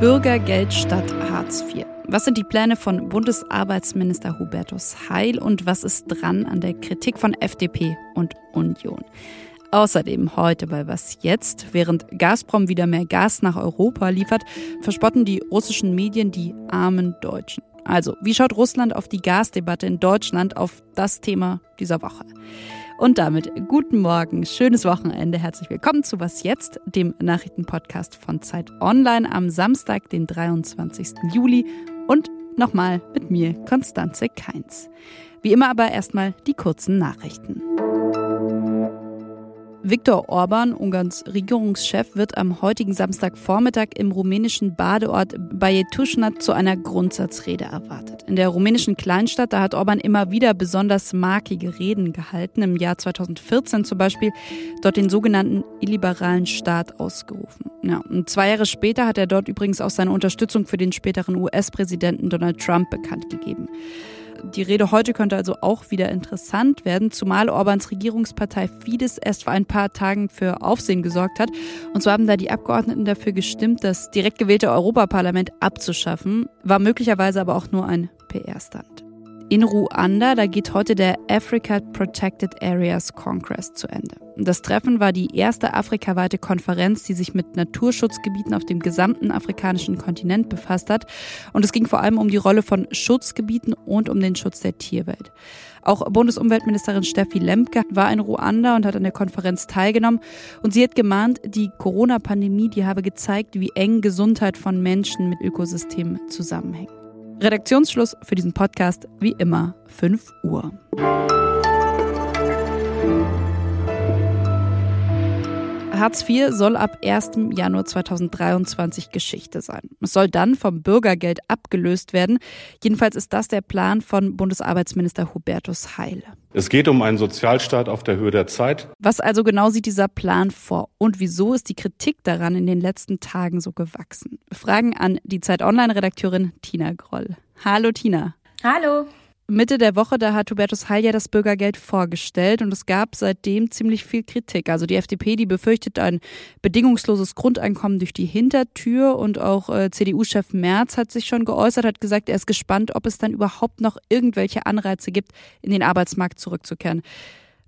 Bürgergeld statt Hartz IV. Was sind die Pläne von Bundesarbeitsminister Hubertus Heil und was ist dran an der Kritik von FDP und Union? Außerdem heute bei Was jetzt? Während Gazprom wieder mehr Gas nach Europa liefert, verspotten die russischen Medien die armen Deutschen. Also, wie schaut Russland auf die Gasdebatte in Deutschland, auf das Thema dieser Woche? Und damit guten Morgen, schönes Wochenende, herzlich willkommen zu Was jetzt, dem Nachrichtenpodcast von Zeit Online am Samstag, den 23. Juli und nochmal mit mir, Konstanze Keins. Wie immer aber erstmal die kurzen Nachrichten. Viktor Orban, Ungarns Regierungschef, wird am heutigen Samstagvormittag im rumänischen Badeort Bajetușnad zu einer Grundsatzrede erwartet. In der rumänischen Kleinstadt, da hat Orban immer wieder besonders markige Reden gehalten. Im Jahr 2014 zum Beispiel dort den sogenannten illiberalen Staat ausgerufen. Ja, und zwei Jahre später hat er dort übrigens auch seine Unterstützung für den späteren US-Präsidenten Donald Trump bekannt gegeben. Die Rede heute könnte also auch wieder interessant werden, zumal Orbans Regierungspartei Fidesz erst vor ein paar Tagen für Aufsehen gesorgt hat. Und so haben da die Abgeordneten dafür gestimmt, das direkt gewählte Europaparlament abzuschaffen, war möglicherweise aber auch nur ein PR-Stand. In Ruanda, da geht heute der Africa Protected Areas Congress zu Ende. Das Treffen war die erste afrikaweite Konferenz, die sich mit Naturschutzgebieten auf dem gesamten afrikanischen Kontinent befasst hat. Und es ging vor allem um die Rolle von Schutzgebieten und um den Schutz der Tierwelt. Auch Bundesumweltministerin Steffi Lemke war in Ruanda und hat an der Konferenz teilgenommen. Und sie hat gemahnt, die Corona-Pandemie, die habe gezeigt, wie eng Gesundheit von Menschen mit Ökosystemen zusammenhängt. Redaktionsschluss für diesen Podcast wie immer 5 Uhr. Hartz IV soll ab 1. Januar 2023 Geschichte sein. Es soll dann vom Bürgergeld abgelöst werden. Jedenfalls ist das der Plan von Bundesarbeitsminister Hubertus Heil. Es geht um einen Sozialstaat auf der Höhe der Zeit. Was also genau sieht dieser Plan vor und wieso ist die Kritik daran in den letzten Tagen so gewachsen? Fragen an die Zeit Online-Redakteurin Tina Groll. Hallo Tina. Hallo. Mitte der Woche, da hat Hubertus Heil ja das Bürgergeld vorgestellt und es gab seitdem ziemlich viel Kritik. Also die FDP, die befürchtet ein bedingungsloses Grundeinkommen durch die Hintertür und auch äh, CDU-Chef Merz hat sich schon geäußert, hat gesagt, er ist gespannt, ob es dann überhaupt noch irgendwelche Anreize gibt, in den Arbeitsmarkt zurückzukehren.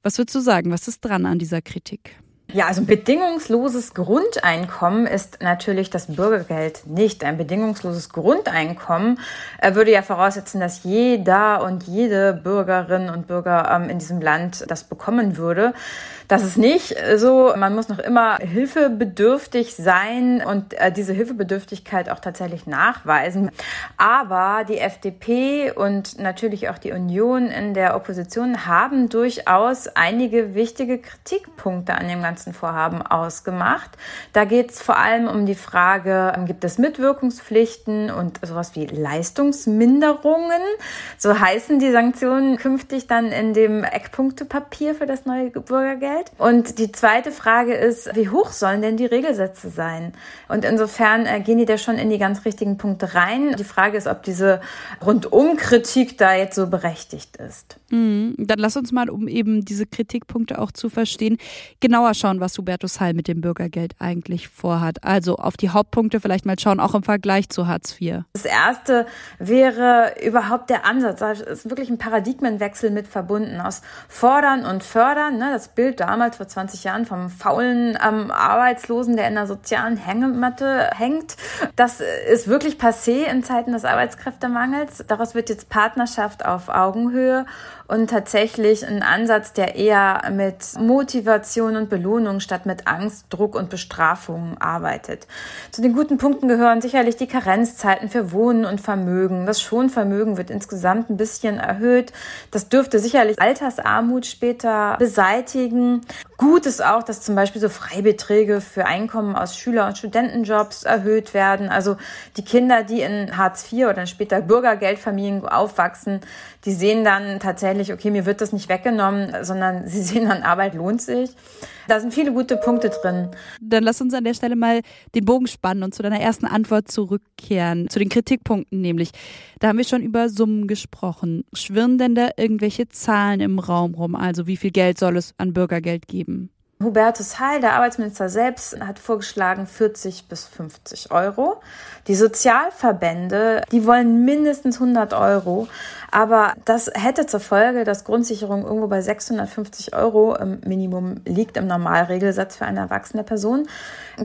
Was würdest du sagen? Was ist dran an dieser Kritik? Ja, also bedingungsloses Grundeinkommen ist natürlich das Bürgergeld nicht. Ein bedingungsloses Grundeinkommen äh, würde ja voraussetzen, dass jeder und jede Bürgerin und Bürger ähm, in diesem Land das bekommen würde. Das ist nicht so. Man muss noch immer hilfebedürftig sein und äh, diese Hilfebedürftigkeit auch tatsächlich nachweisen. Aber die FDP und natürlich auch die Union in der Opposition haben durchaus einige wichtige Kritikpunkte an dem ganzen Vorhaben ausgemacht. Da geht es vor allem um die Frage, gibt es Mitwirkungspflichten und sowas wie Leistungsminderungen? So heißen die Sanktionen künftig dann in dem Eckpunktepapier für das neue Bürgergeld. Sicherheit. Und die zweite Frage ist, wie hoch sollen denn die Regelsätze sein? Und insofern äh, gehen die da schon in die ganz richtigen Punkte rein. Die Frage ist, ob diese Rundumkritik da jetzt so berechtigt ist. Mhm. Dann lass uns mal, um eben diese Kritikpunkte auch zu verstehen, genauer schauen, was Hubertus Heil mit dem Bürgergeld eigentlich vorhat. Also auf die Hauptpunkte vielleicht mal schauen, auch im Vergleich zu Hartz IV. Das erste wäre überhaupt der Ansatz. Da ist wirklich ein Paradigmenwechsel mit verbunden aus Fordern und Fördern. Ne? Das Bild damals vor 20 Jahren vom faulen ähm, Arbeitslosen, der in der sozialen Hängematte hängt. Das ist wirklich passé in Zeiten des Arbeitskräftemangels. Daraus wird jetzt Partnerschaft auf Augenhöhe und tatsächlich ein Ansatz, der eher mit Motivation und Belohnung statt mit Angst, Druck und Bestrafung arbeitet. Zu den guten Punkten gehören sicherlich die Karenzzeiten für Wohnen und Vermögen. Das Schonvermögen wird insgesamt ein bisschen erhöht. Das dürfte sicherlich Altersarmut später beseitigen. Gut ist auch, dass zum Beispiel so Freibeträge für Einkommen aus Schüler- und Studentenjobs erhöht werden. Also die Kinder, die in Hartz IV oder später Bürgergeldfamilien aufwachsen, die sehen dann tatsächlich, okay, mir wird das nicht weggenommen, sondern sie sehen dann, Arbeit lohnt sich. Da sind viele gute Punkte drin. Dann lass uns an der Stelle mal den Bogen spannen und zu deiner ersten Antwort zurückkehren, zu den Kritikpunkten nämlich. Da haben wir schon über Summen gesprochen. Schwirren denn da irgendwelche Zahlen im Raum rum? Also wie viel Geld soll es an Bürgergeld geben? Hubertus Heil, der Arbeitsminister selbst, hat vorgeschlagen 40 bis 50 Euro. Die Sozialverbände, die wollen mindestens 100 Euro. Aber das hätte zur Folge, dass Grundsicherung irgendwo bei 650 Euro im Minimum liegt im Normalregelsatz für eine erwachsene Person.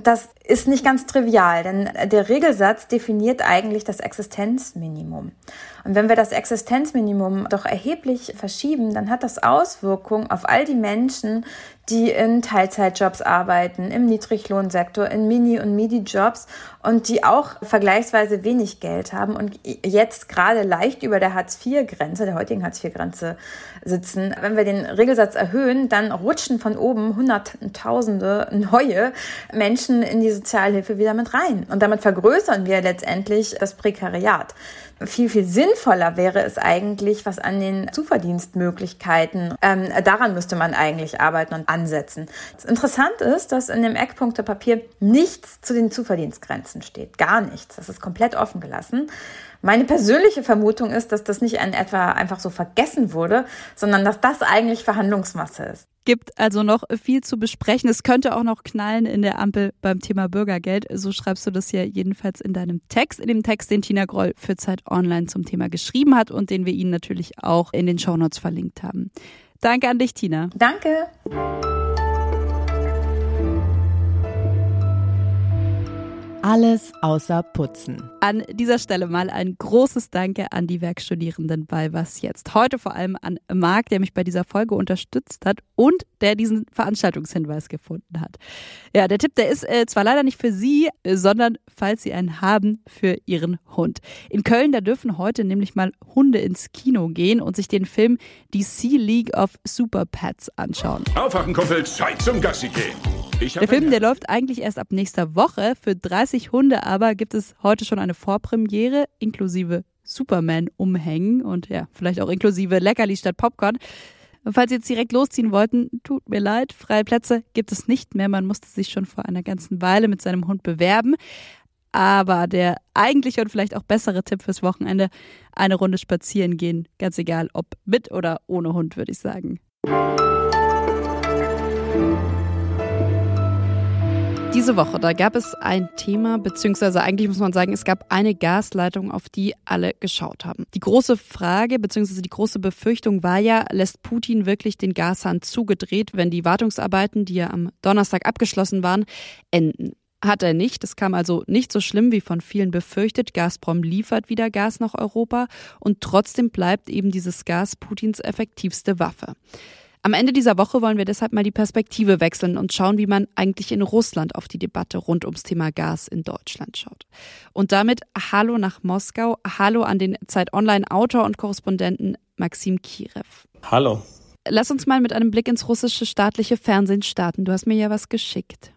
Das ist nicht ganz trivial, denn der Regelsatz definiert eigentlich das Existenzminimum. Und wenn wir das Existenzminimum doch erheblich verschieben, dann hat das Auswirkungen auf all die Menschen, die in Teilzeitjobs arbeiten, im Niedriglohnsektor, in Mini- und Midi-Jobs und die auch vergleichsweise wenig Geld haben und jetzt gerade leicht über der Hartz-IV-Grenze, der heutigen Hartz-IV-Grenze sitzen. Wenn wir den Regelsatz erhöhen, dann rutschen von oben Hunderttausende neue Menschen in die Sozialhilfe wieder mit rein. Und damit vergrößern wir letztendlich das Prekariat. Viel, viel sinnvoller wäre es eigentlich, was an den Zuverdienstmöglichkeiten, ähm, daran müsste man eigentlich arbeiten und ansetzen. Interessant ist, dass in dem Eckpunktepapier nichts zu den Zuverdienstgrenzen steht. Gar nichts. Das ist komplett offen gelassen. Meine persönliche Vermutung ist, dass das nicht in etwa einfach so vergessen wurde, sondern dass das eigentlich Verhandlungsmasse ist. Gibt also noch viel zu besprechen. Es könnte auch noch knallen in der Ampel beim Thema Bürgergeld. So schreibst du das ja jedenfalls in deinem Text, in dem Text, den Tina Groll für Zeit Online zum Thema geschrieben hat und den wir Ihnen natürlich auch in den Shownotes verlinkt haben. Danke an dich, Tina. Danke. Alles außer Putzen. An dieser Stelle mal ein großes Danke an die Werkstudierenden bei Was Jetzt. Heute vor allem an Marc, der mich bei dieser Folge unterstützt hat und der diesen Veranstaltungshinweis gefunden hat. Ja, der Tipp, der ist äh, zwar leider nicht für Sie, äh, sondern falls Sie einen haben, für Ihren Hund. In Köln, da dürfen heute nämlich mal Hunde ins Kino gehen und sich den Film Die Sea League of Super Pets anschauen. Aufwachen, Kumpel, Zeit zum Gassi gehen. Der Film, der läuft eigentlich erst ab nächster Woche. Für 30 Hunde aber gibt es heute schon eine Vorpremiere inklusive Superman-Umhängen und ja, vielleicht auch inklusive Leckerli statt Popcorn. Falls Sie jetzt direkt losziehen wollten, tut mir leid, freie Plätze gibt es nicht mehr. Man musste sich schon vor einer ganzen Weile mit seinem Hund bewerben. Aber der eigentliche und vielleicht auch bessere Tipp fürs Wochenende, eine Runde spazieren gehen, ganz egal ob mit oder ohne Hund, würde ich sagen. Diese Woche, da gab es ein Thema, beziehungsweise eigentlich muss man sagen, es gab eine Gasleitung, auf die alle geschaut haben. Die große Frage, beziehungsweise die große Befürchtung war ja, lässt Putin wirklich den Gashahn zugedreht, wenn die Wartungsarbeiten, die ja am Donnerstag abgeschlossen waren, enden? Hat er nicht. Es kam also nicht so schlimm wie von vielen befürchtet. Gazprom liefert wieder Gas nach Europa und trotzdem bleibt eben dieses Gas Putins effektivste Waffe. Am Ende dieser Woche wollen wir deshalb mal die Perspektive wechseln und schauen, wie man eigentlich in Russland auf die Debatte rund ums Thema Gas in Deutschland schaut. Und damit Hallo nach Moskau, Hallo an den Zeit Online Autor und Korrespondenten Maxim Kirev. Hallo. Lass uns mal mit einem Blick ins russische staatliche Fernsehen starten. Du hast mir ja was geschickt.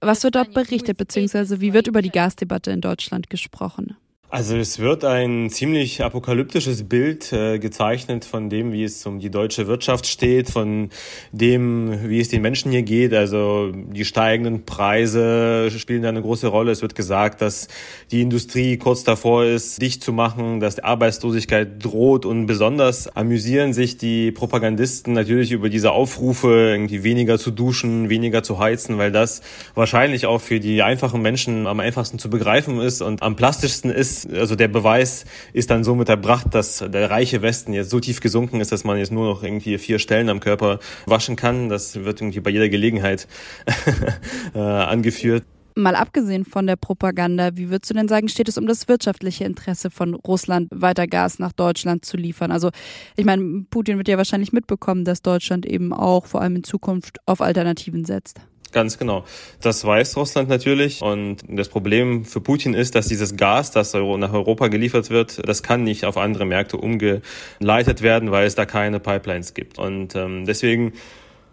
Was wird dort berichtet, beziehungsweise wie wird über die Gasdebatte in Deutschland gesprochen? Also es wird ein ziemlich apokalyptisches Bild äh, gezeichnet von dem, wie es um die deutsche Wirtschaft steht, von dem, wie es den Menschen hier geht. Also die steigenden Preise spielen da eine große Rolle. Es wird gesagt, dass die Industrie kurz davor ist, dicht zu machen, dass die Arbeitslosigkeit droht und besonders amüsieren sich die Propagandisten natürlich über diese Aufrufe, irgendwie weniger zu duschen, weniger zu heizen, weil das wahrscheinlich auch für die einfachen Menschen am einfachsten zu begreifen ist und am plastischsten ist, also der Beweis ist dann somit erbracht, dass der reiche Westen jetzt so tief gesunken ist, dass man jetzt nur noch irgendwie vier Stellen am Körper waschen kann. Das wird irgendwie bei jeder Gelegenheit äh, angeführt. Mal abgesehen von der Propaganda, wie würdest du denn sagen, steht es um das wirtschaftliche Interesse von Russland, weiter Gas nach Deutschland zu liefern? Also ich meine, Putin wird ja wahrscheinlich mitbekommen, dass Deutschland eben auch vor allem in Zukunft auf Alternativen setzt. Ganz genau. Das weiß Russland natürlich. Und das Problem für Putin ist, dass dieses Gas, das nach Europa geliefert wird, das kann nicht auf andere Märkte umgeleitet werden, weil es da keine Pipelines gibt. Und ähm, deswegen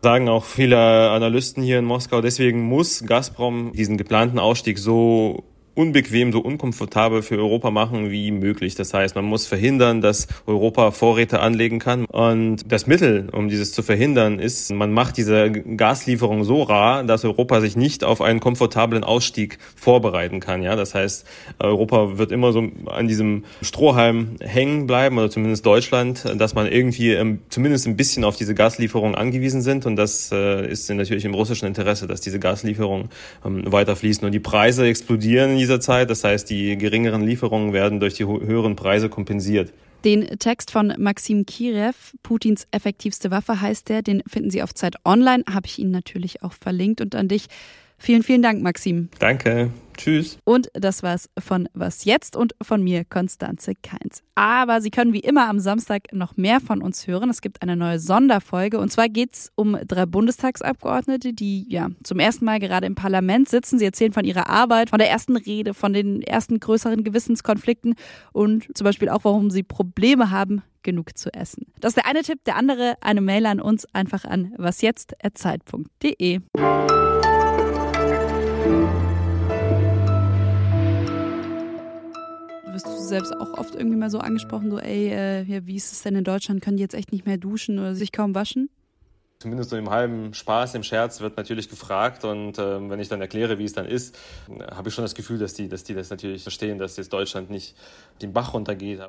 sagen auch viele Analysten hier in Moskau, deswegen muss Gazprom diesen geplanten Ausstieg so unbequem, so unkomfortabel für Europa machen wie möglich. Das heißt, man muss verhindern, dass Europa Vorräte anlegen kann. Und das Mittel, um dieses zu verhindern, ist, man macht diese Gaslieferung so rar, dass Europa sich nicht auf einen komfortablen Ausstieg vorbereiten kann. Ja, das heißt, Europa wird immer so an diesem Strohhalm hängen bleiben oder zumindest Deutschland, dass man irgendwie ähm, zumindest ein bisschen auf diese Gaslieferung angewiesen sind. Und das äh, ist natürlich im russischen Interesse, dass diese Gaslieferungen ähm, weiterfließen. Und die Preise explodieren dieser Zeit. Das heißt, die geringeren Lieferungen werden durch die höheren Preise kompensiert. Den Text von Maxim Kirev, Putins effektivste Waffe heißt der, den finden Sie auf Zeit Online, habe ich Ihnen natürlich auch verlinkt und an dich. Vielen, vielen Dank, Maxim. Danke. Tschüss. Und das war's von Was jetzt und von mir, Konstanze Keins. Aber Sie können wie immer am Samstag noch mehr von uns hören. Es gibt eine neue Sonderfolge und zwar geht's um drei Bundestagsabgeordnete, die ja zum ersten Mal gerade im Parlament sitzen. Sie erzählen von ihrer Arbeit, von der ersten Rede, von den ersten größeren Gewissenskonflikten und zum Beispiel auch, warum sie Probleme haben, genug zu essen. Das ist der eine Tipp, der andere eine Mail an uns einfach an wasjetzt@zeit.de. selbst auch oft irgendwie mal so angesprochen, so, ey, äh, ja, wie ist es denn in Deutschland? Können die jetzt echt nicht mehr duschen oder sich kaum waschen? Zumindest so im halben Spaß, im Scherz wird natürlich gefragt und äh, wenn ich dann erkläre, wie es dann ist, habe ich schon das Gefühl, dass die, dass die das natürlich verstehen, dass jetzt Deutschland nicht den Bach runtergeht.